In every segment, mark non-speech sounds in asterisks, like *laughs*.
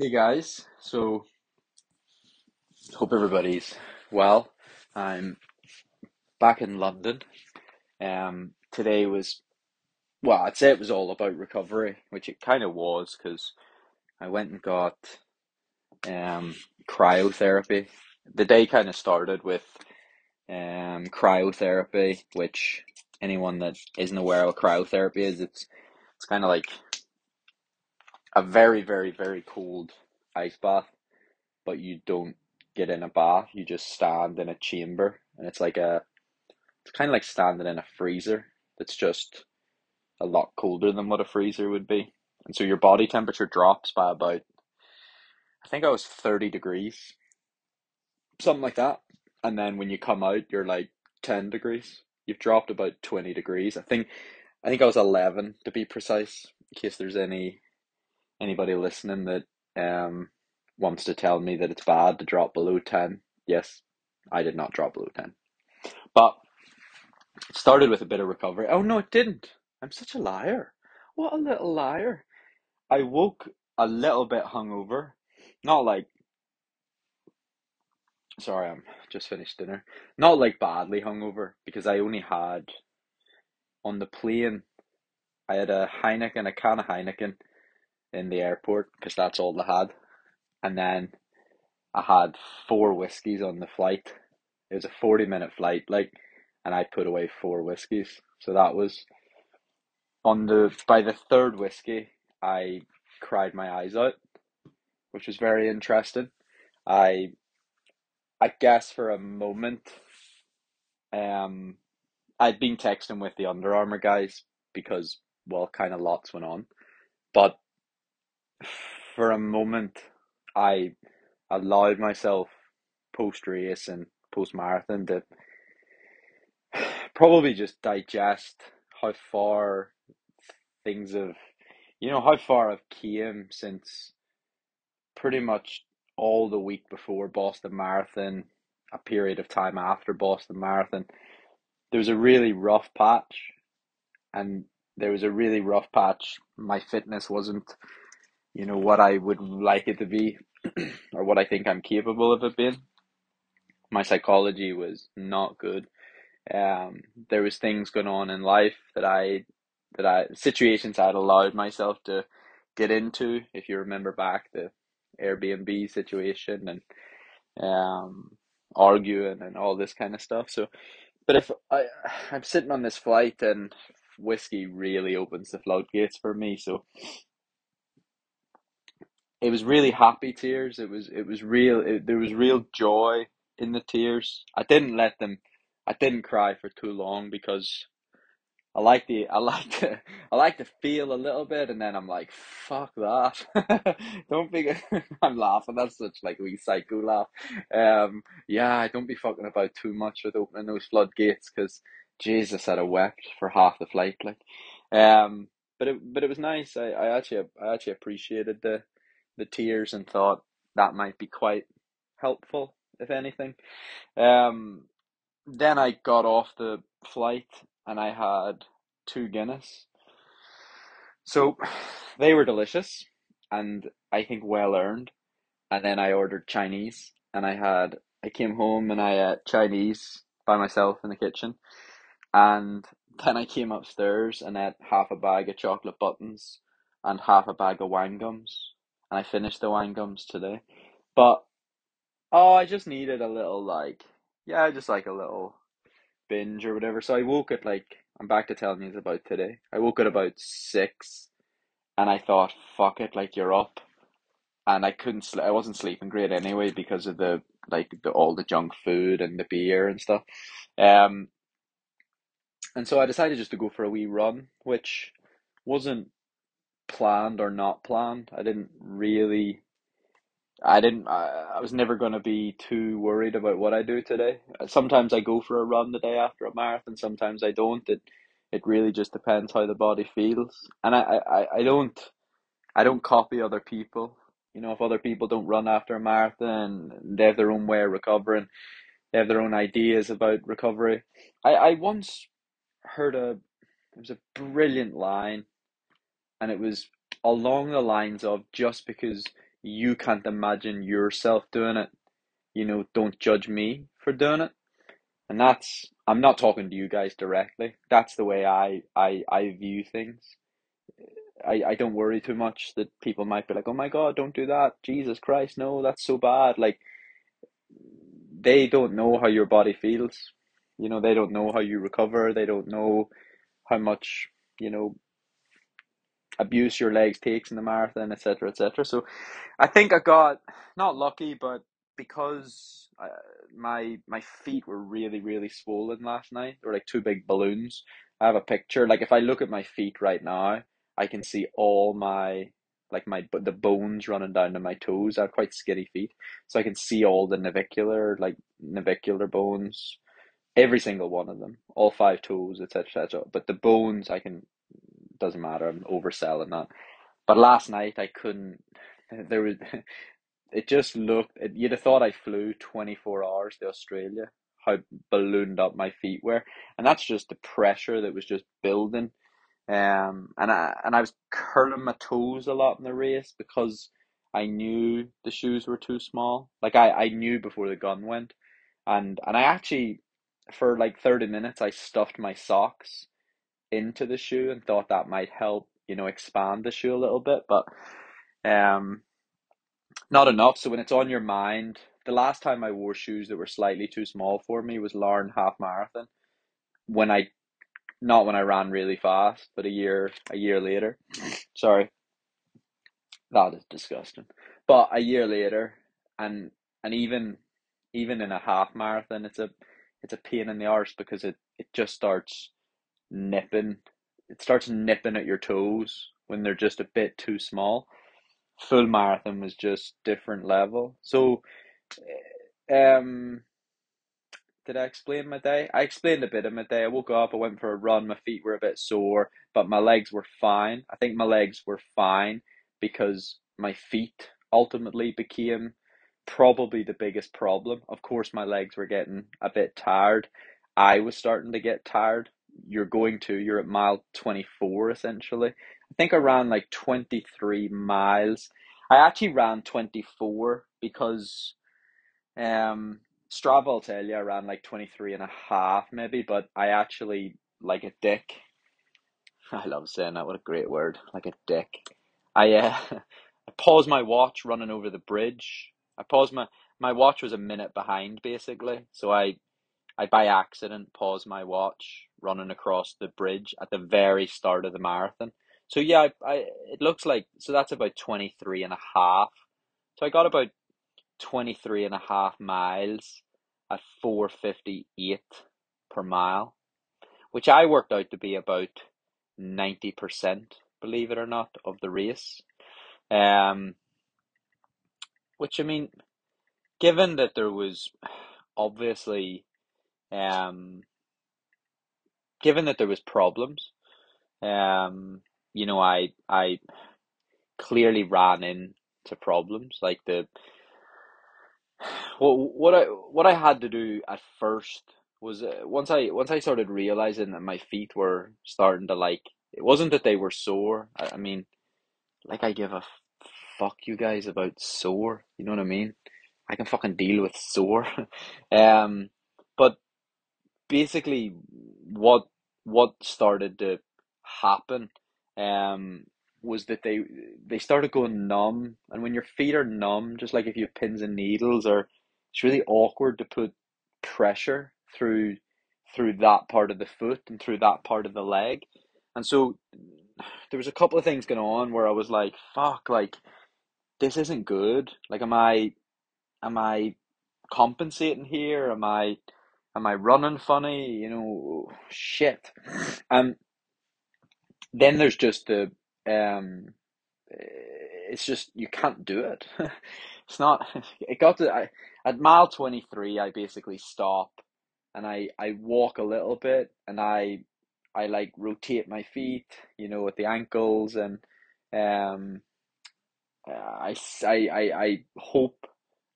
Hey guys, so hope everybody's well. I'm back in London. Um, today was, well, I'd say it was all about recovery, which it kind of was because I went and got um, cryotherapy. The day kind of started with um, cryotherapy, which anyone that isn't aware of what cryotherapy is, it's it's kind of like a very, very, very cold ice bath but you don't get in a bath. You just stand in a chamber, and it's like a, it's kind of like standing in a freezer. That's just a lot colder than what a freezer would be, and so your body temperature drops by about, I think I was thirty degrees, something like that, and then when you come out, you're like ten degrees. You've dropped about twenty degrees. I think, I think I was eleven to be precise. In case there's any anybody listening that um wants to tell me that it's bad to drop below 10. Yes, I did not drop below 10. But it started with a bit of recovery. Oh, no, it didn't. I'm such a liar. What a little liar. I woke a little bit hungover. Not like, sorry, I'm just finished dinner. Not like badly hungover because I only had, on the plane, I had a Heineken, a can of Heineken in the airport because that's all I had. And then I had four whiskeys on the flight. It was a 40 minute flight, like, and I put away four whiskeys. So that was on the, by the third whiskey, I cried my eyes out, which was very interesting. I, I guess for a moment, um, I'd been texting with the Under Armour guys because, well, kind of lots went on. But for a moment, I allowed myself post race and post marathon to *sighs* probably just digest how far things have, you know, how far I've came since pretty much all the week before Boston Marathon, a period of time after Boston Marathon. There was a really rough patch, and there was a really rough patch. My fitness wasn't, you know, what I would like it to be, *clears throat* or what I think I'm capable of it being. My psychology was not good. Um, there was things going on in life that I, that I situations I'd allowed myself to get into. If you remember back the Airbnb situation and um arguing and all this kind of stuff. So, but if I I'm sitting on this flight and whiskey really opens the floodgates for me, so it was really happy tears. It was it was real. It, there was real joy in the tears. I didn't let them. I didn't cry for too long because I like the I *laughs* like to I like to feel a little bit, and then I'm like, fuck that. *laughs* don't be. *laughs* I'm laughing. That's such like a wee psycho laugh. Um, yeah, don't be fucking about too much with opening those floodgates, because Jesus, had I wept for half the flight. Like, um, but it but it was nice. I, I actually I actually appreciated the the tears and thought that might be quite helpful, if anything. Um, then I got off the flight and I had two Guinness. So they were delicious and I think well earned. And then I ordered Chinese and I had I came home and I ate Chinese by myself in the kitchen. And then I came upstairs and ate half a bag of chocolate buttons and half a bag of wine gums and I finished the wine gums today. But oh, I just needed a little like yeah, just like a little binge or whatever. So I woke at like I'm back to telling you about today. I woke at about six, and I thought, fuck it, like you're up, and I couldn't. Sl- I wasn't sleeping great anyway because of the like the all the junk food and the beer and stuff. Um, and so I decided just to go for a wee run, which wasn't planned or not planned. I didn't really. I didn't. I, I was never going to be too worried about what I do today. Sometimes I go for a run the day after a marathon. Sometimes I don't. It it really just depends how the body feels. And I, I, I don't I don't copy other people. You know, if other people don't run after a marathon, they have their own way of recovering. They have their own ideas about recovery. I, I once heard a it was a brilliant line and it was along the lines of just because you can't imagine yourself doing it. You know, don't judge me for doing it. And that's I'm not talking to you guys directly. That's the way I I, I view things. I, I don't worry too much that people might be like, oh my God, don't do that. Jesus Christ, no, that's so bad. Like, they don't know how your body feels. You know, they don't know how you recover. They don't know how much, you know, abuse your legs takes in the marathon, etc., etc. So I think I got not lucky, but because uh, my my feet were really really swollen last night, they were like two big balloons. I have a picture. Like if I look at my feet right now, I can see all my like my the bones running down to my toes. I have quite skinny feet, so I can see all the navicular like navicular bones, every single one of them, all five toes, etc. etc. But the bones, I can doesn't matter. I'm overselling that. But last night I couldn't. *laughs* There was. *laughs* It just looked. It, you'd have thought I flew twenty four hours to Australia. How ballooned up my feet were, and that's just the pressure that was just building. Um, and I and I was curling my toes a lot in the race because I knew the shoes were too small. Like I, I knew before the gun went, and and I actually for like thirty minutes I stuffed my socks into the shoe and thought that might help, you know, expand the shoe a little bit, but um, not enough. So when it's on your mind, the last time I wore shoes that were slightly too small for me was Larne half marathon. When I, not when I ran really fast, but a year a year later. Sorry, that is disgusting. But a year later, and and even even in a half marathon, it's a it's a pain in the arse because it it just starts nipping. It starts nipping at your toes when they're just a bit too small. Full marathon was just different level. So, um, did I explain my day? I explained a bit of my day. I woke up, I went for a run. My feet were a bit sore, but my legs were fine. I think my legs were fine because my feet ultimately became probably the biggest problem. Of course, my legs were getting a bit tired. I was starting to get tired you're going to, you're at mile 24 essentially. I think I ran like 23 miles. I actually ran 24 because um, Strava will tell you I ran like 23 and a half maybe, but I actually, like a dick, *laughs* I love saying that, what a great word, like a dick. I, uh, *laughs* I paused my watch running over the bridge. I paused my, my watch was a minute behind basically, so I I by accident paused my watch running across the bridge at the very start of the marathon. So yeah, I, I it looks like so that's about 23 and a half. So I got about 23 and a half miles at 458 per mile, which I worked out to be about 90%, believe it or not, of the race. Um which I mean given that there was obviously um, given that there was problems, um, you know, I I clearly ran into problems like the what what I what I had to do at first was uh, once I once I started realizing that my feet were starting to like it wasn't that they were sore. I, I mean, like I give a fuck you guys about sore. You know what I mean? I can fucking deal with sore. *laughs* um, basically what what started to happen um was that they they started going numb. And when your feet are numb just like if you have pins and needles or it's really awkward to put pressure through through that part of the foot and through that part of the leg. And so there was a couple of things going on where I was like fuck like this isn't good. Like am I am I compensating here? Am I Am I running funny? You know, shit. And then there's just the um, it's just you can't do it. *laughs* it's not. *laughs* It got to I, at mile twenty three. I basically stop, and I I walk a little bit, and I I like rotate my feet, you know, at the ankles, and um, I I I, I hope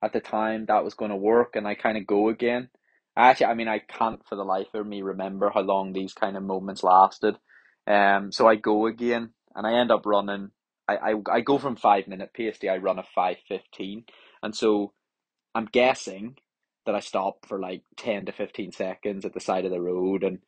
at the time that was going to work, and I kind of go again. Actually, I mean, I can't for the life of me remember how long these kind of moments lasted. Um, so I go again, and I end up running I, I, I go from five minute to I run a five fifteen, and so I'm guessing that I stop for like ten to fifteen seconds at the side of the road, and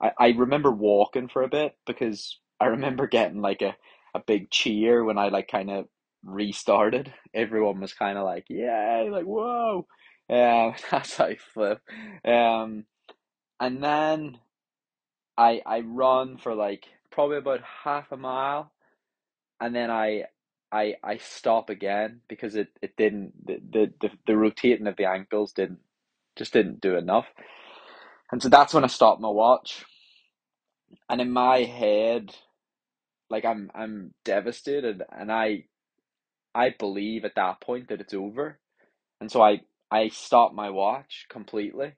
I, I remember walking for a bit because I remember *laughs* getting like a, a big cheer when I like kind of restarted. Everyone was kind of like, "Yay!" Like, "Whoa!" Um, *laughs* that's how I flip. Um, and then I I run for like probably about half a mile, and then I I I stop again because it, it didn't the, the, the, the rotating of the ankles didn't just didn't do enough. And so that's when I stopped my watch. And in my head, like I'm I'm devastated and I I believe at that point that it's over. And so I I stop my watch completely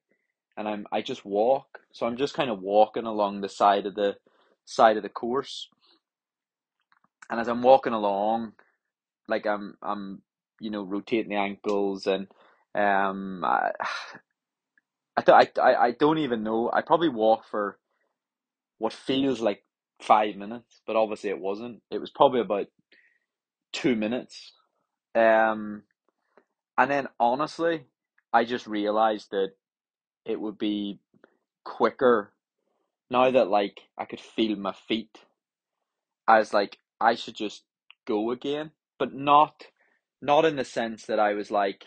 and I'm I just walk. So I'm just kind of walking along the side of the side of the course. And as I'm walking along, like I'm I'm you know rotating the ankles and um I *sighs* I, I, I don't even know. I probably walk for what feels like five minutes, but obviously it wasn't. It was probably about two minutes. Um, and then honestly, I just realized that it would be quicker now that like I could feel my feet. I was like, I should just go again, but not, not in the sense that I was like,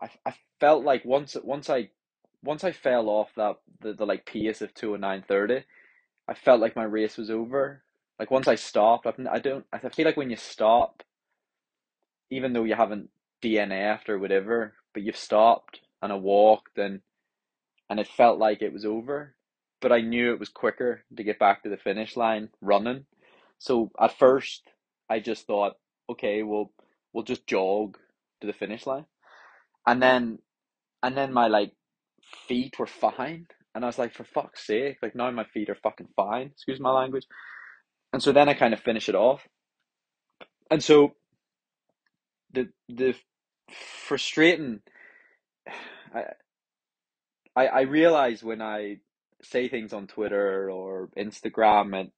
I, I felt like once once I once I fell off that the, the like pace of two and nine thirty, I felt like my race was over. Like once I stopped, I've, I don't. I feel like when you stop, even though you haven't DNF'd or whatever, but you've stopped and I walked and and it felt like it was over, but I knew it was quicker to get back to the finish line running. So at first, I just thought, okay, well, we'll just jog to the finish line, and then and then my like feet were fine, and I was like, for fuck's sake, like now my feet are fucking fine. Excuse my language. And so then I kind of finish it off, and so the the frustrating. *sighs* I I I realize when I say things on Twitter or Instagram, and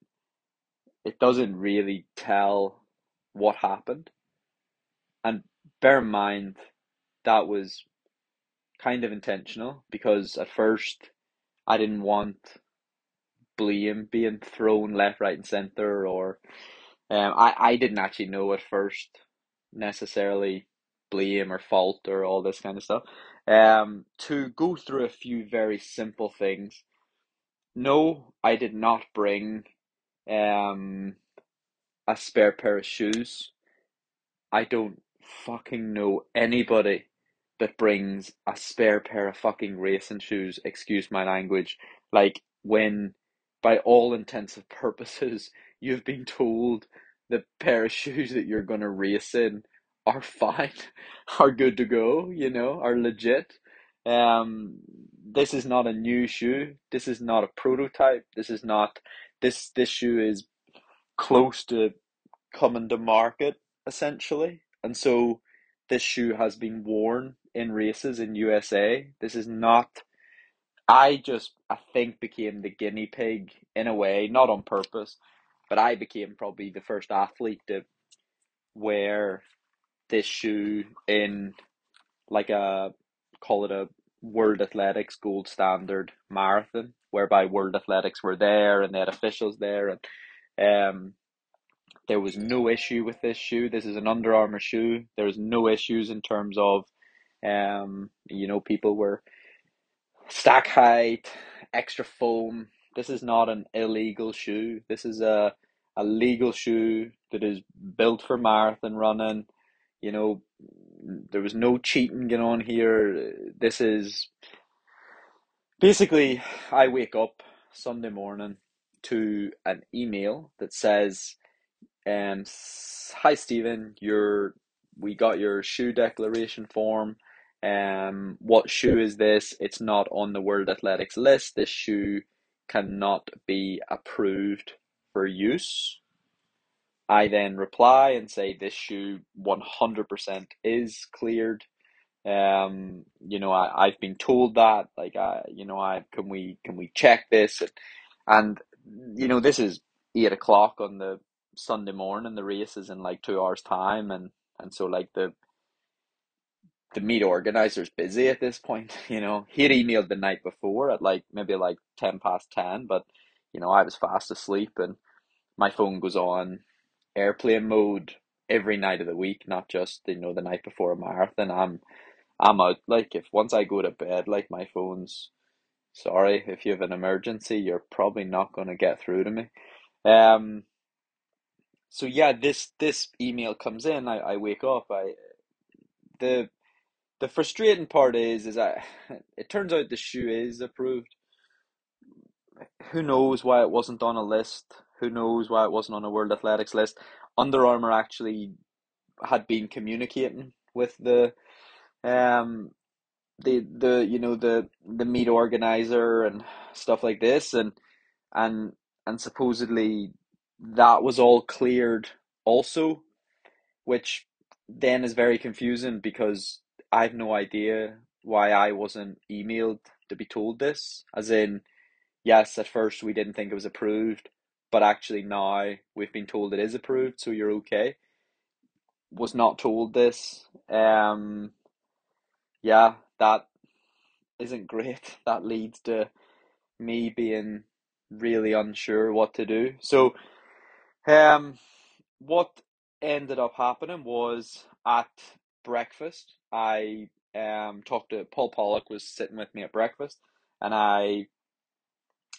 it doesn't really tell what happened. And bear in mind that was kind of intentional because at first I didn't want blame being thrown left, right, and center, or um, I I didn't actually know at first necessarily blame or fault or all this kind of stuff. Um, to go through a few very simple things. No, I did not bring um a spare pair of shoes. I don't fucking know anybody that brings a spare pair of fucking racing shoes, excuse my language, like when by all intents and *laughs* purposes you've been told the pair of *laughs* shoes that you're gonna race in are fine, *laughs* are good to go, you know, are legit. Um, this is not a new shoe. This is not a prototype. This is not this this shoe is close to coming to market essentially. And so this shoe has been worn in races in USA. This is not I just I think became the guinea pig in a way, not on purpose, but I became probably the first athlete to wear this shoe in like a call it a World Athletics gold standard marathon, whereby World Athletics were there and they had officials there and um there was no issue with this shoe. This is an Under Armour shoe. There was no issues in terms of um you know people were stack height, extra foam. This is not an illegal shoe. This is a a legal shoe that is built for marathon running. You know, there was no cheating going on here. This is basically I wake up Sunday morning to an email that says, um, "Hi Stephen, your we got your shoe declaration form. Um, what shoe is this? It's not on the World Athletics list. This shoe cannot be approved for use." I then reply and say this shoe 100% is cleared. Um, you know, I, I've been told that, like, I, you know, I, can we, can we check this? And, and, you know, this is eight o'clock on the Sunday morning. The race is in like two hours time, and and so like the the meet organizer's busy at this point. *laughs* You know, he had emailed the night before at like maybe like ten past ten, but you know I was fast asleep, and my phone goes on airplane mode every night of the week, not just you know the night before a marathon. I'm I'm out. Like if once I go to bed, like my phone's sorry if you have an emergency, you're probably not going to get through to me. Um. So yeah, this this email comes in. I, I wake up. I the the frustrating part is is that *laughs* it turns out the shoe is approved. Who knows why it wasn't on a list? Who knows why it wasn't on a World Athletics list? Under Armour actually had been communicating with the um the the you know the the meet organizer and stuff like this and and and supposedly that was all cleared also which then is very confusing because I've no idea why I wasn't emailed to be told this as in yes at first we didn't think it was approved but actually now we've been told it is approved so you're okay was not told this um yeah that isn't great. *laughs* That leads to me being really unsure what to do. So, um, what ended up happening was at breakfast, I um talked to Paul Pollock was sitting with me at breakfast, and I,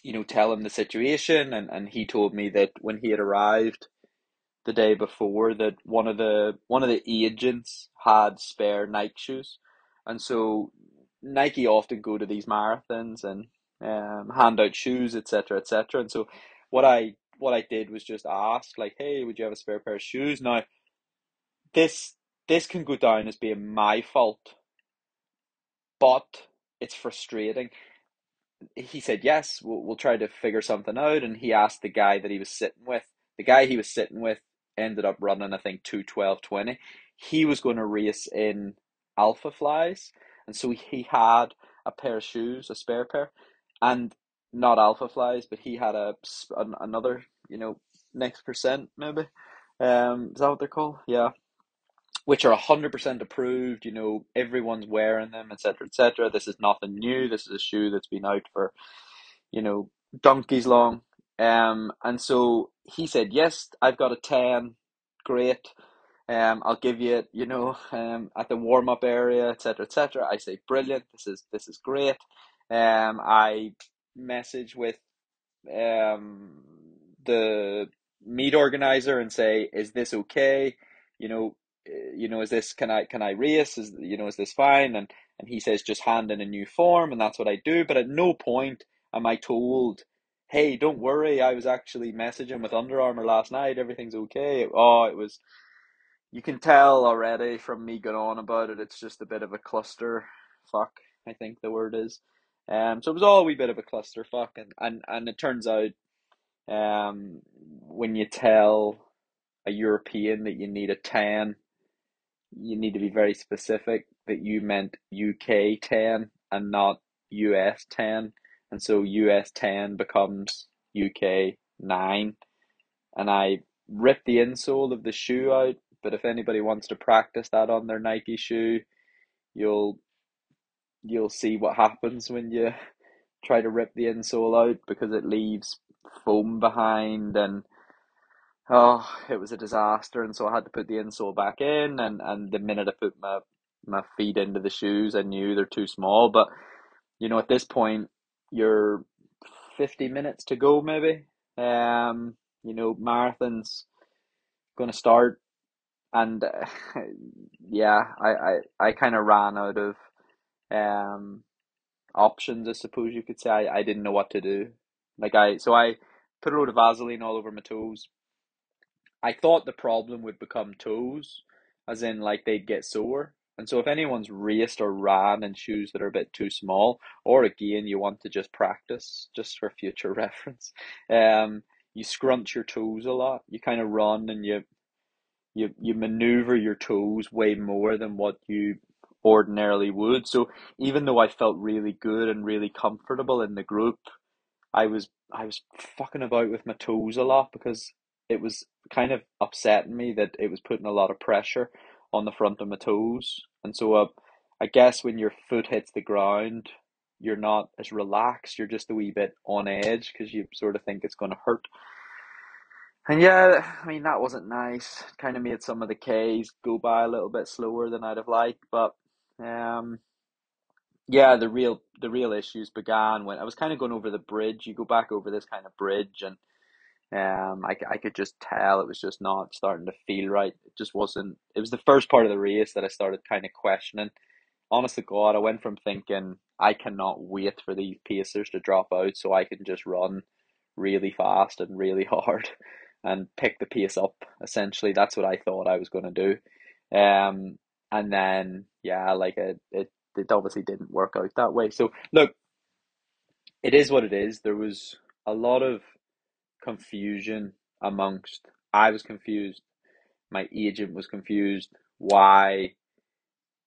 you know, tell him the situation, and and he told me that when he had arrived the day before that one of the one of the agents had spare Nike shoes, and so Nike often go to these marathons and um, hand out shoes, etc., etc. And so what I what I did was just ask, like, hey, would you have a spare pair of shoes? Now, this this can go down as being my fault, but it's frustrating. He said yes, we'll, we'll try to figure something out, and he asked the guy that he was sitting with. The guy he was sitting with ended up running, I think, two twelve twenty. He was going to race in Alpha Flies. and so he had a pair of shoes, a spare pair, and not Alpha Flies, but he had a another, you know, next percent maybe. Um, is that what they're called? Yeah, which are hundred percent approved. You know, everyone's wearing them, etc., etc. This is nothing new. This is a shoe that's been out for, you know, donkeys long. Um, and so he said, "Yes, I've got a ten. Great. Um, I'll give you it, you know, um, at the warm up area, etc., etc. I say, brilliant. This is this is great. Um, I message with um the meet organizer and say, is this okay? You know, you know, is this can I can I race? Is you know, is this fine? And and he says, just hand in a new form, and that's what I do. But at no point am I told hey, don't worry, I was actually messaging with Under Armour last night, everything's okay. Oh, it was you can tell already from me going on about it, it's just a bit of a cluster fuck, I think the word is. Um, so it was all a wee bit of a cluster fuck, and, and, and it turns out um, when you tell a European that you need a 10, you need to be very specific that you meant UK 10 and not US 10. And so US 10 becomes UK 9. And I ripped the insole of the shoe out but if anybody wants to practice that on their Nike shoe, you'll you'll see what happens when you *laughs* try to rip the insole out because it leaves foam behind and oh it was a disaster and so I had to put the insole back in and, and the minute I put my my feet into the shoes I knew they're too small but you know at this point you're 50 minutes to go maybe um you know marathons going to start and uh, *laughs* yeah, I I, I kind of ran out of um options, I suppose you could say. I, I didn't know what to do. Like I so I put a load of Vaseline all over my toes. I thought the problem would become toes, as in like they'd get sore. And so if anyone's raced or ran in shoes that are a bit too small, or again you want to just practice just for future *laughs* reference, um, you scrunch your toes a lot. You kind of run and you you you maneuver your toes way more than what you ordinarily would. So even though I felt really good and really comfortable in the group, I was I was fucking about with my toes a lot because it was kind of upsetting me that it was putting a lot of pressure on the front of my toes. And so uh, I guess when your foot hits the ground, you're not as relaxed. You're just a wee bit on edge because you sort of think it's going to hurt. And yeah, I mean that wasn't nice. Kind of made some of the K's go by a little bit slower than I'd have liked, but um, yeah, the real the real issues began when I was kind of going over the bridge. You go back over this kind of bridge, and um, I, I could just tell it was just not starting to feel right. It just wasn't. It was the first part of the race that I started kind of questioning. Honest to God, I went from thinking I cannot wait for these pacers to drop out so I can just run really fast and really *laughs* hard and pick the pace up. Essentially, that's what I thought I was going to do. Um, and then yeah, like it, it, it obviously didn't work out that way. So look, it is what it is. There was a lot of confusion amongst. I was confused. My agent was confused. Why?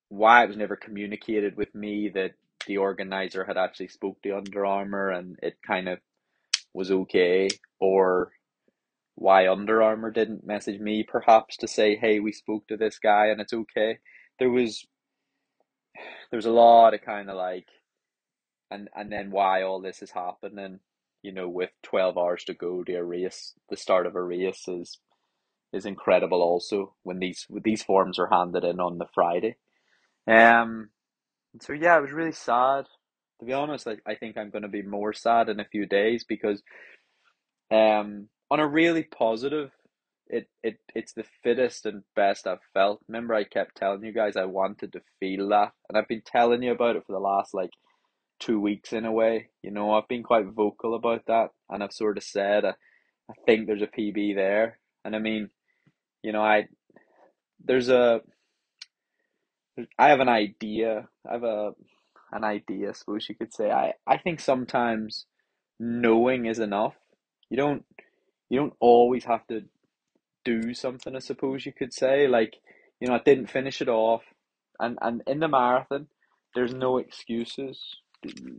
Why it was never communicated with me that the organizer had actually spoke to Under Armour and it kind of was okay, or why Under Armour didn't message me perhaps to say, hey, we spoke to this guy and it's okay. There was there was a lot of kind of like and and then why all this is happening you know, with 12 hours to go to a race, the start of a race is is incredible also when these these forms are handed in on the Friday. Um so yeah, it was really sad. To be honest, I, I think I'm gonna be more sad in a few days because um on a really positive it, it it's the fittest and best I've felt. Remember I kept telling you guys I wanted to feel that and I've been telling you about it for the last like two weeks in a way. You know, I've been quite vocal about that, and I've sort of said I, I think there's a PB there, and I mean, you know, I there's a I have an idea. I have a an idea, I suppose you could say. I I think sometimes knowing is enough. You don't you don't always have to do something. I suppose you could say like you know I didn't finish it off, and and in the marathon, there's no excuses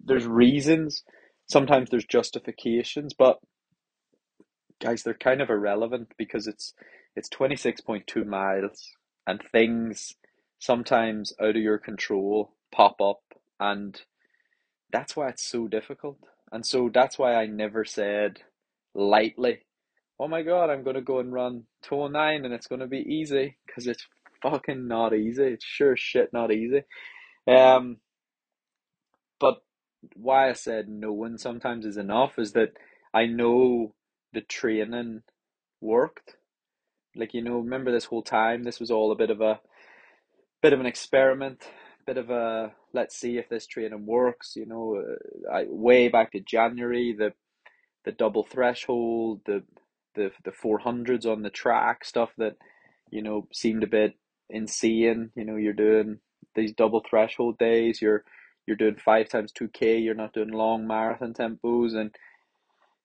there's reasons, sometimes there's justifications, but guys, they're kind of irrelevant because it's it's 26.2 miles and things sometimes out of your control pop up and that's why it's so difficult. And so that's why I never said lightly, "Oh my god, I'm going to go and run 209 and it's going to be easy" because it's fucking not easy. It's sure shit not easy. Um why I said knowing sometimes is enough is that I know the training worked. Like you know, remember this whole time this was all a bit of a bit of an experiment, bit of a let's see if this training works. You know, uh, I way back to January the the double threshold, the the the four hundreds on the track stuff that you know seemed a bit insane. You know, you're doing these double threshold days. You're you're doing five times two k. You're not doing long marathon tempos, and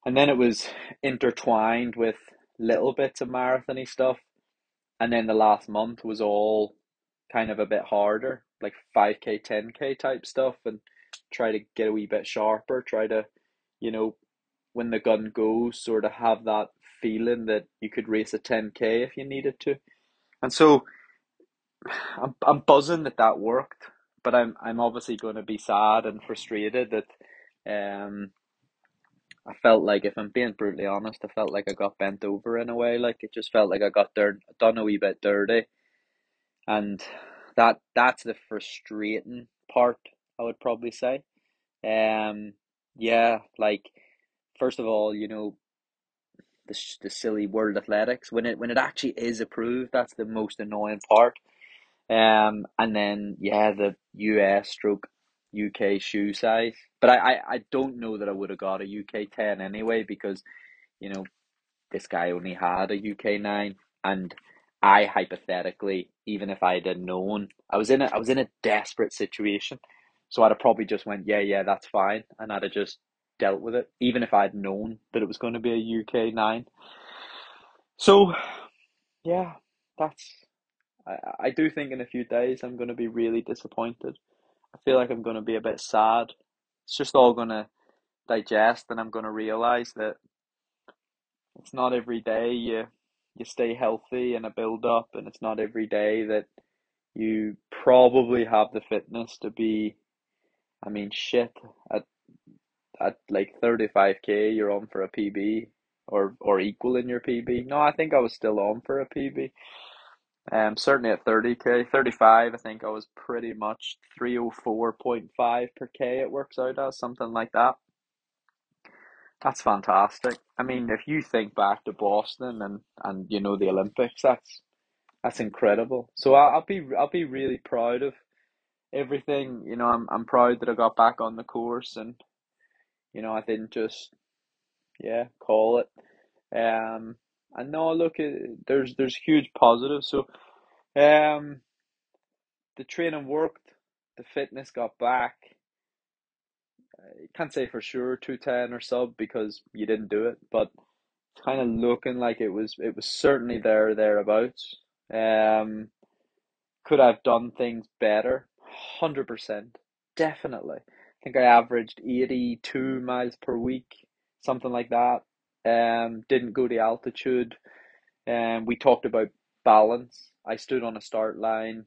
and then it was intertwined with little bits of marathony stuff, and then the last month was all kind of a bit harder, like five k, ten k type stuff, and try to get a wee bit sharper. Try to, you know, when the gun goes, sort of have that feeling that you could race a ten k if you needed to, and so. *sighs* I'm I'm buzzing that that worked but I'm I'm obviously going to be sad and frustrated that um I felt like if I'm being brutally honest, I felt like I got bent over in a way. Like it just felt like I got dirt, done a wee bit dirty, and that that's the frustrating part. I would probably say. Um, yeah, like first of all, you know, the the silly World Athletics when it when it actually is approved, that's the most annoying part. Um, and then yeah, the US stroke UK shoe size. But I, I, I don't know that I would have got a UK ten anyway because, you know, this guy only had a UK nine and I hypothetically, even if I had known, I was in a I was in a desperate situation. So I'd have probably just went, Yeah, yeah, that's fine and I'd have just dealt with it, even if I'd known that it was going to be a UK nine. So yeah, that's I, I do think in a few days I'm going to be really disappointed. I feel like I'm going to be a bit sad. It's just all going to digest, and I'm going to realize that it's not every day you you stay healthy and a build up, and it's not every day that you probably have the fitness to be. I mean, shit at at like thirty five k, you're on for a PB or or equal in your PB. No, I think I was still on for a PB. Um, certainly at 30k, 35, I think I was pretty much 304.5 per k. It works out as something like that. That's fantastic. I mean, if you think back to Boston and and you know the Olympics, that's that's incredible. So I'll, I'll be I'll be really proud of everything. You know, I'm I'm proud that I got back on the course and you know I didn't just yeah call it. Um, and no, look, there's there's huge positives. So, um, the training worked, the fitness got back. I can't say for sure two ten or sub because you didn't do it, but kind of looking like it was it was certainly there thereabouts. Um, could I have done things better? Hundred percent, definitely. I think I averaged eighty two miles per week, something like that. Um, didn't go the altitude. Um, we talked about balance. I stood on a start line,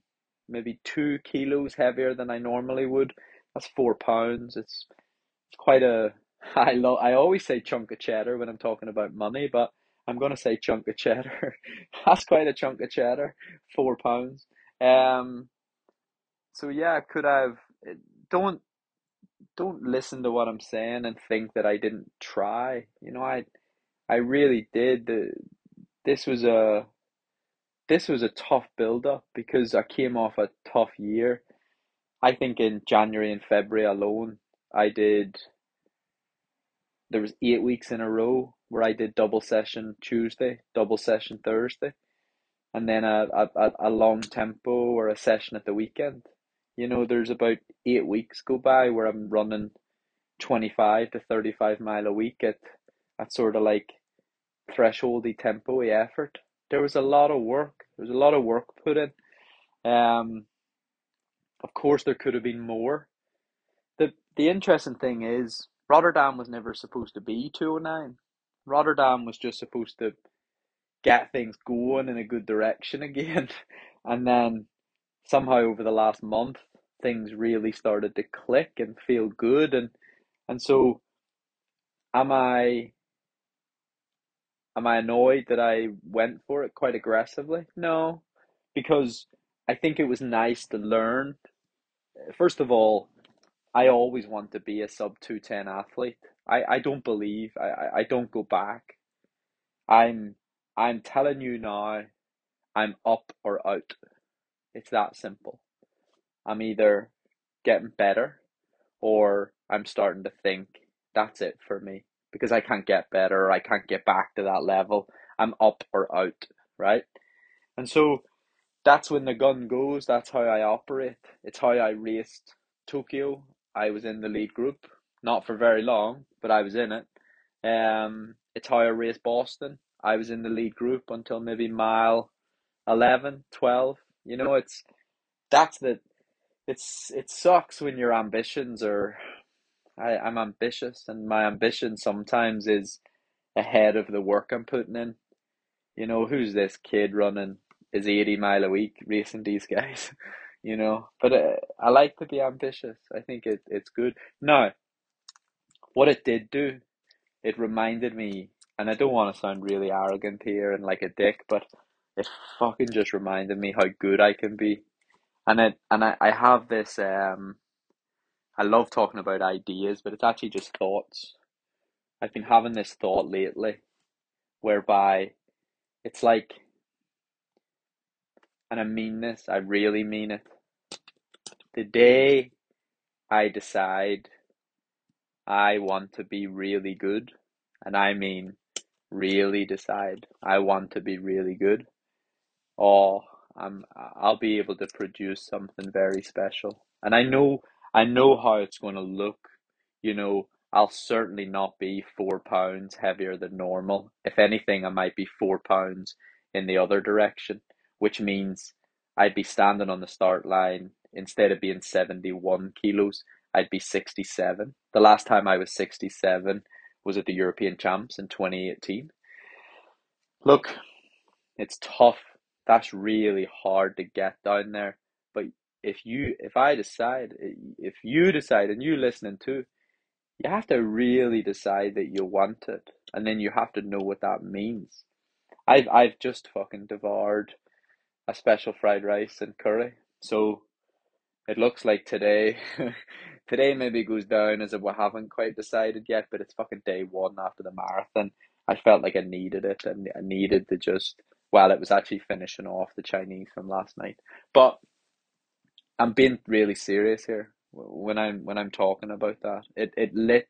maybe two kilos heavier than I normally would. That's four pounds. It's it's quite a *laughs* I love I always say chunk of cheddar when I'm talking about money, but I'm gonna say chunk of cheddar. *laughs* That's quite a chunk of cheddar, four pounds. Um so yeah, could I've don't don't listen to what I'm saying and think that I didn't try. You know, I I really did. The this was a this was a tough build up because I came off a tough year. I think in January and February alone, I did there was eight weeks in a row where I did double session Tuesday, double session Thursday, and then a, a, a long tempo or a session at the weekend. You know, there's about eight weeks go by where I'm running 25 to 35 mile a week at, at sort of like thresholdy tempo effort. There was a lot of work. There was a lot of work put in. Um, of course, there could have been more. the The interesting thing is, Rotterdam was never supposed to be 209. Rotterdam was just supposed to get things going in a good direction *laughs* again. and then somehow over the last month, things really started to click and feel good. And, and so, am I. Am I annoyed that I went for it quite aggressively? No, because I think it was nice to learn. First of all, I always want to be a sub 210 athlete. I, I don't believe I, I don't go back. I'm I'm telling you now, I'm up or out. It's that simple. I'm either getting better or I'm starting to think that's it for me because I can't get better I can't get back to that level. I'm up or out, right? And so that's when the gun goes. That's how I operate. It's how I raced Tokyo. I was in the lead group, not for very long, but I was in it. Um, it's how I raced Boston. I was in the lead group until maybe mile 11, 12. You know, it's that's the it's it sucks when your ambitions are I, I'm ambitious and my ambition sometimes is ahead of the work I'm putting in. You know, who's this kid running is 80 mile a week racing these guys, *laughs* you know. But uh, I like to be ambitious. I think it, it's good. Now, what it did do, it reminded me, and I don't want to sound really arrogant here and like a dick, but it fucking just reminded me how good I can be. And it and I, I have this um I love talking about ideas, but it's actually just thoughts. I've been having this thought lately whereby it's like and I mean this, I really mean it. The day I decide I want to be really good, and I mean really decide I want to be really good, or I'm I'll be able to produce something very special. And I know I know mm-hmm. how it's going to look. You know, I'll certainly not be four pounds heavier than normal. If anything, I might be four pounds in the other direction which means I'd be standing on the start line instead of being 71 kilos, I'd be 67. The last time I was 67 was at the European Champs in 2018. Look, it's tough. That's really hard to get down there. If you, if I decide, eh, if you decide, and you listening too, you have to really decide that you want it, and then you have to know what that means. I've I've just fucking devoured a special fried rice and curry, so it looks like today, *laughs* today maybe goes down as if we haven't quite decided yet, but it's fucking day one after the marathon. I felt like I needed it, and I needed to just well, it was actually finishing off the Chinese from last night, but I'm being really serious here when I'm when I'm talking about that. It it lit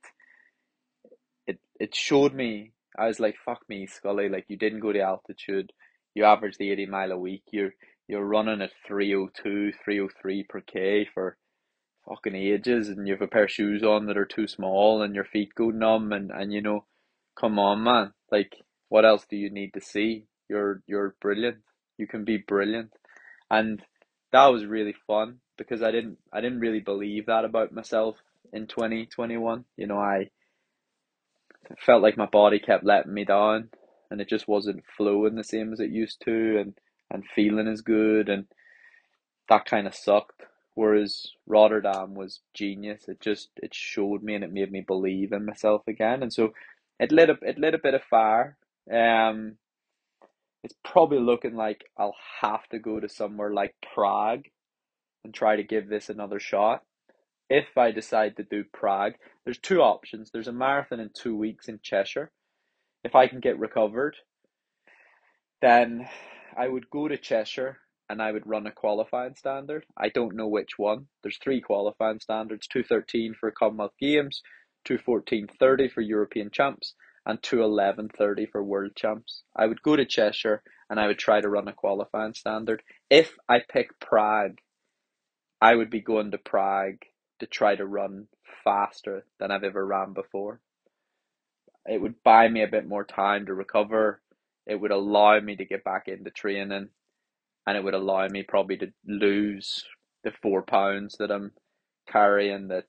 it it showed me I was like, fuck me, Scully, like you didn't go to altitude, you averaged the eighty mile a week, you're you're running at 302, 303 per K for fucking ages and you have a pair of shoes on that are too small and your feet go numb and, and you know, come on man. Like what else do you need to see? You're you're brilliant. You can be brilliant. And that was really fun because I didn't I didn't really believe that about myself in 2021. You know, I felt like my body kept letting me down and it just wasn't flowing the same as it used to and and feeling as good and that kind of sucked. Whereas Rotterdam was genius. It just it showed me and it made me believe in myself again. And so it lit a it lit a bit of fire. Um it's probably looking like I'll have to go to somewhere like Prague and try to give this another shot. If I decide to do Prague, there's two options. There's a marathon in two weeks in Cheshire. If I can get recovered, then I would go to Cheshire and I would run a qualifying standard. I don't know which one. There's three qualifying standards 213 for Commonwealth Games, 214.30 for European Champs, and 211.30 for World Champs. I would go to Cheshire and I would try to run a qualifying standard. If I pick Prague, I would be going to Prague to try to run faster than I've ever ran before. It would buy me a bit more time to recover. It would allow me to get back into training and it would allow me probably to lose the four pounds that I'm carrying that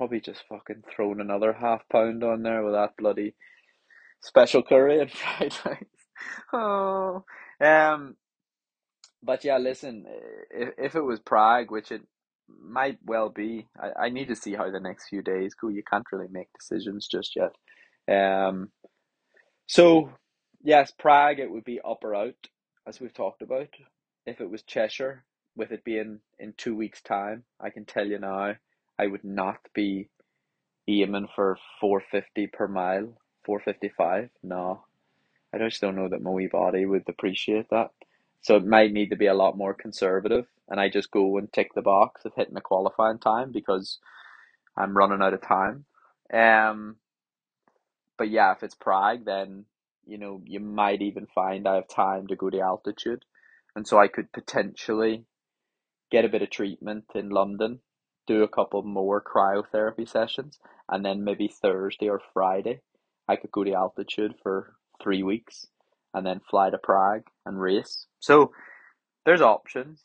probably just fucking thrown another half pound on there with that bloody special curry and *laughs* fried rice. Oh, um, but yeah, listen, if, if it was Prague, which it might well be, I, I need to see how the next few days go. You can't really make decisions just yet. Um, so yes, Prague, it would be up or out, as we've talked about. If it was Cheshire, with it being in two weeks' time, I can tell you now, I would not be aiming for 450 per mile, 455. No, I just don't know that my wee body would appreciate that. So it might need to be a lot more conservative, and I just go and tick the box of hitting the qualifying time because I'm running out of time. Um, but yeah, if it's Prague, then you know you might even find I have time to go to altitude, and so I could potentially get a bit of treatment in London, do a couple more cryotherapy sessions, and then maybe Thursday or Friday, I could go to altitude for three weeks and then fly to Prague and race. So there's options.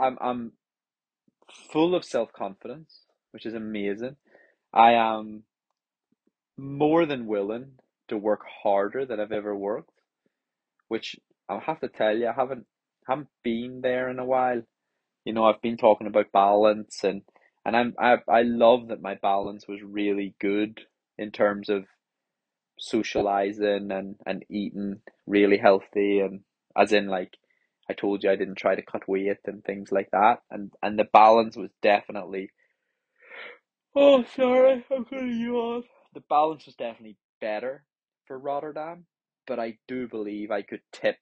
I'm I'm full of self confidence, which is amazing. I am more than willing to work harder than I've ever worked, which I'll have to tell you, I haven't haven't been there in a while. You know, I've been talking about balance and and I'm I I love that my balance was really good in terms of socializing and, and eating really healthy and as in like I told you I didn't try to cut weight and things like that. And and the balance was definitely oh sorry I'm cutting you off. The balance was definitely better for Rotterdam but I do believe I could tip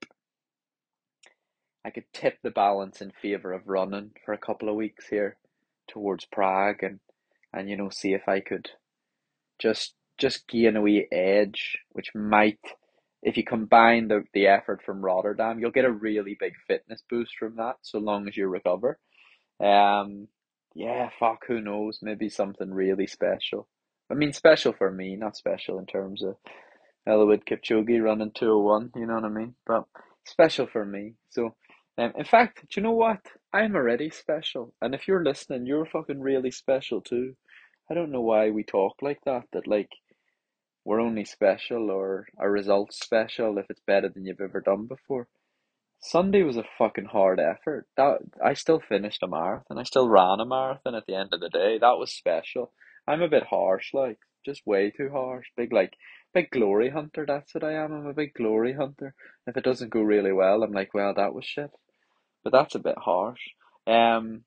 I could tip the balance in favor of running for a couple of weeks here towards Prague and and you know see if I could just just gain a wee edge, which might, if you combine the, the effort from Rotterdam, you'll get a really big fitness boost from that, so long as you recover. Um, yeah, fuck, who knows? Maybe something really special. I mean, special for me, not special in terms of Eliud Kipchoge running 201, you know what I mean? But special for me. So, um, in fact, do you know what? I'm already special. And if you're listening, you're fucking really special too. I don't know why we talk like that, that like, we're only special or a result special if it's better than you've ever done before. Sunday was a fucking hard effort. That I still finished a marathon. I still ran a marathon at the end of the day. That was special. I'm a bit harsh, like just way too harsh. Big like big glory hunter. That's what I am. I'm a big glory hunter. If it doesn't go really well, I'm like, well, that was shit. But that's a bit harsh. Um.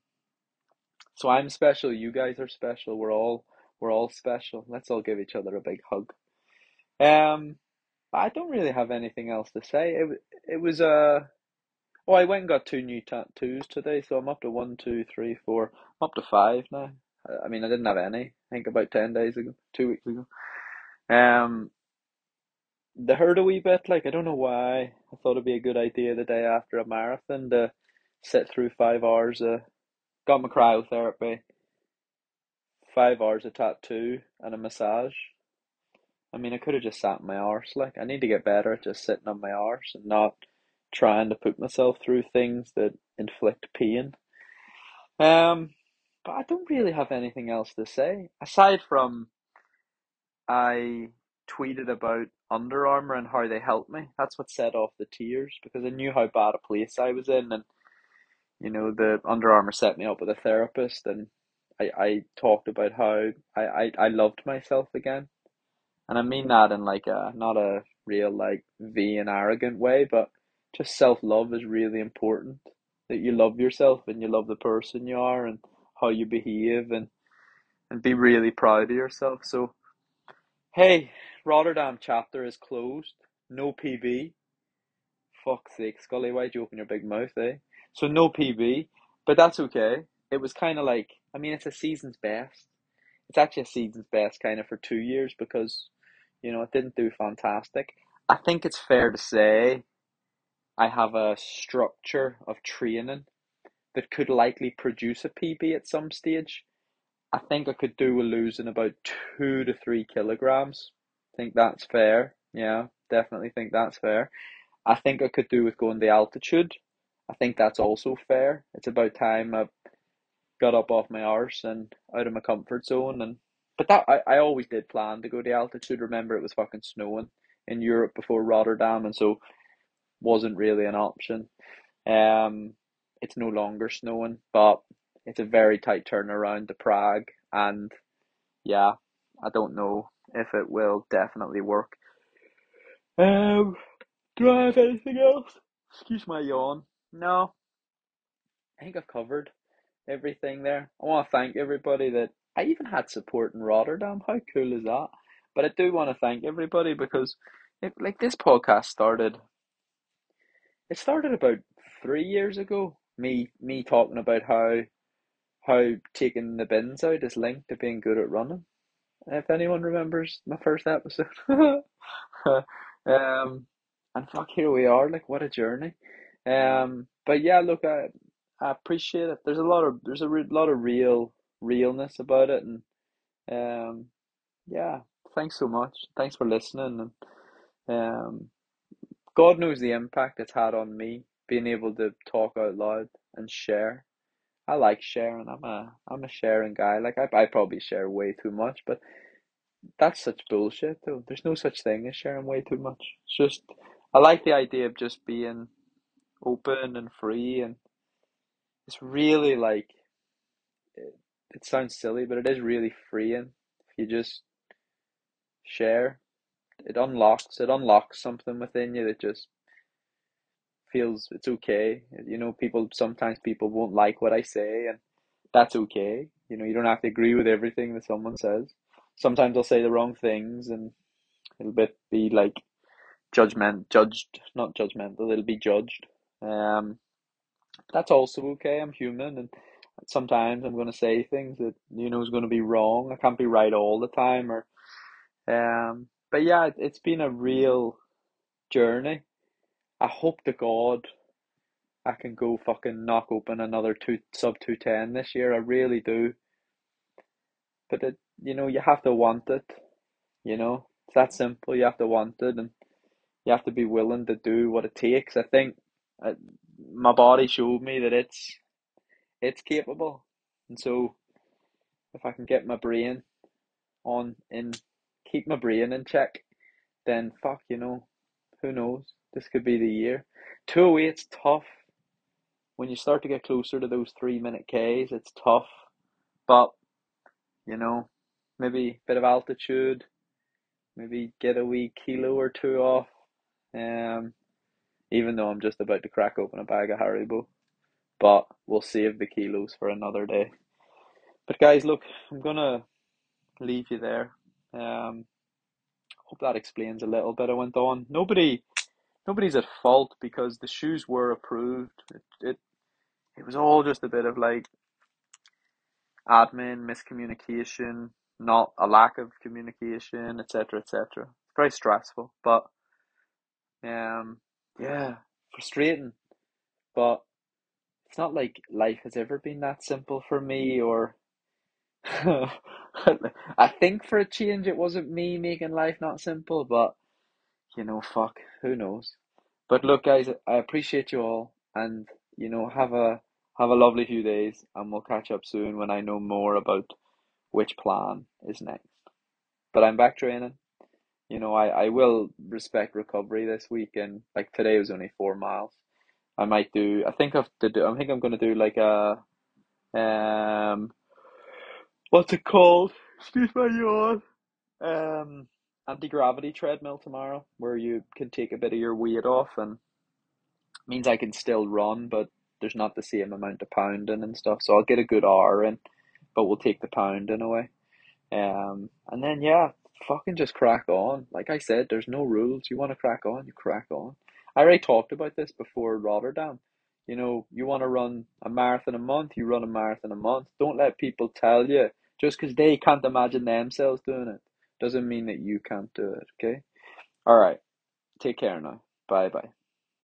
So I'm special. You guys are special. We're all we're all special. Let's all give each other a big hug. Um. I don't really have anything else to say. It it was a. Uh, Oh, I went and got two new tattoos today, so I'm up to one, two, three, four. I'm up to five now. I mean, I didn't have any. I think about ten days ago, two weeks ago. Um, they hurt a wee bit. Like I don't know why. I thought it'd be a good idea the day after a marathon to sit through five hours. Of, got my cryotherapy, five hours of tattoo, and a massage. I mean, I could have just sat in my arse. Like I need to get better at just sitting on my arse and not trying to put myself through things that inflict pain. Um, but I don't really have anything else to say aside from I tweeted about Under Armour and how they helped me. That's what set off the tears because I knew how bad a place I was in, and you know the Under Armour set me up with a therapist, and I I talked about how I I, I loved myself again, and I mean that in like a not a real like vain arrogant way, but just self love is really important. That you love yourself and you love the person you are and how you behave and and be really proud of yourself. So hey, Rotterdam chapter is closed. No PB. Fuck's sake, Scully, why'd you open your big mouth, eh? So no PB, but that's okay. It was kind of like, I mean, it's a season's best. It's actually a season's best kind of for two years because, you know, it didn't do fantastic. I think it's fair to say I have a structure of training that could likely produce a PB at some stage. I think I could do with losing about two to three kilograms. I think that's fair. Yeah, definitely think that's fair. I think I could do with going the altitude. I think that's also fair. It's about time I got up off my arse and out of my comfort zone and but that I, I always did plan to go the altitude. Remember it was fucking snowing in Europe before Rotterdam and so wasn't really an option. Um, it's no longer snowing, but it's a very tight turnaround to Prague, and yeah, I don't know if it will definitely work. Um, do I have anything else? Excuse my yawn. No, I think I've covered everything there. I want to thank everybody that I even had support in Rotterdam. How cool is that? But I do want to thank everybody because, it, like, this podcast started it started about three years ago. Me me talking about how how taking the bins out is linked to being good at running. If anyone remembers my first episode. *laughs* um and fuck here we are, like what a journey. Um but yeah, look I I appreciate it. There's a lot of there's a re- lot of real realness about it and um yeah, thanks so much. Thanks for listening and um God knows the impact it's had on me being able to talk out loud and share. I like sharing. I'm a I'm a sharing guy. Like I I probably share way too much, but that's such bullshit though. There's no such thing as sharing way too much. It's just I like the idea of just being open and free and it's really like it, it sounds silly, but it is really freeing if you just share it unlocks it unlocks something within you that just feels it's okay. You know, people sometimes people won't like what I say and that's okay. You know, you don't have to agree with everything that someone says. Sometimes I'll say the wrong things and it'll be like judgment judged not judgmental, it'll be judged. Um that's also okay. I'm human and sometimes I'm gonna say things that you know is gonna be wrong. I can't be right all the time or um but yeah, it's been a real journey. I hope to God I can go fucking knock open another two sub two ten this year. I really do. But it, you know, you have to want it. You know, it's that simple. You have to want it, and you have to be willing to do what it takes. I think uh, my body showed me that it's it's capable, and so if I can get my brain on in keep my brain in check, then fuck, you know, who knows? This could be the year. Two oh eight's tough. When you start to get closer to those three minute Ks, it's tough. But, you know, maybe a bit of altitude, maybe get a wee kilo or two off. Um, even though I'm just about to crack open a bag of Haribo. But we'll save the kilos for another day. But guys, look, I'm gonna leave you there. Um, hope that explains a little bit. I went on. Nobody, nobody's at fault because the shoes were approved. It, it, it was all just a bit of like admin miscommunication, not a lack of communication, etc., etc. Very stressful, but um, yeah, frustrating. But it's not like life has ever been that simple for me, mm. or *laughs* I think for a change, it wasn't me making life not simple, but you know, fuck, who knows? But look, guys, I appreciate you all, and you know, have a have a lovely few days, and we'll catch up soon when I know more about which plan is next. But I'm back training. You know, I, I will respect recovery this week, and like today was only four miles. I might do. I think I've to do. I think I'm gonna do like a um what's it called? Excuse my yawn. Um, anti gravity treadmill tomorrow, where you can take a bit of your weight off, and means I can still run, but there's not the same amount of pounding and stuff. So I'll get a good hour in, but we'll take the pounding away. Um, and then yeah, fucking just crack on. Like I said, there's no rules. You want to crack on, you crack on. I already talked about this before Rotterdam. You know, you want to run a marathon a month, you run a marathon a month. Don't let people tell you just because they can't imagine themselves doing it doesn't mean that you can't do it, okay? All right. Take care now. Bye bye.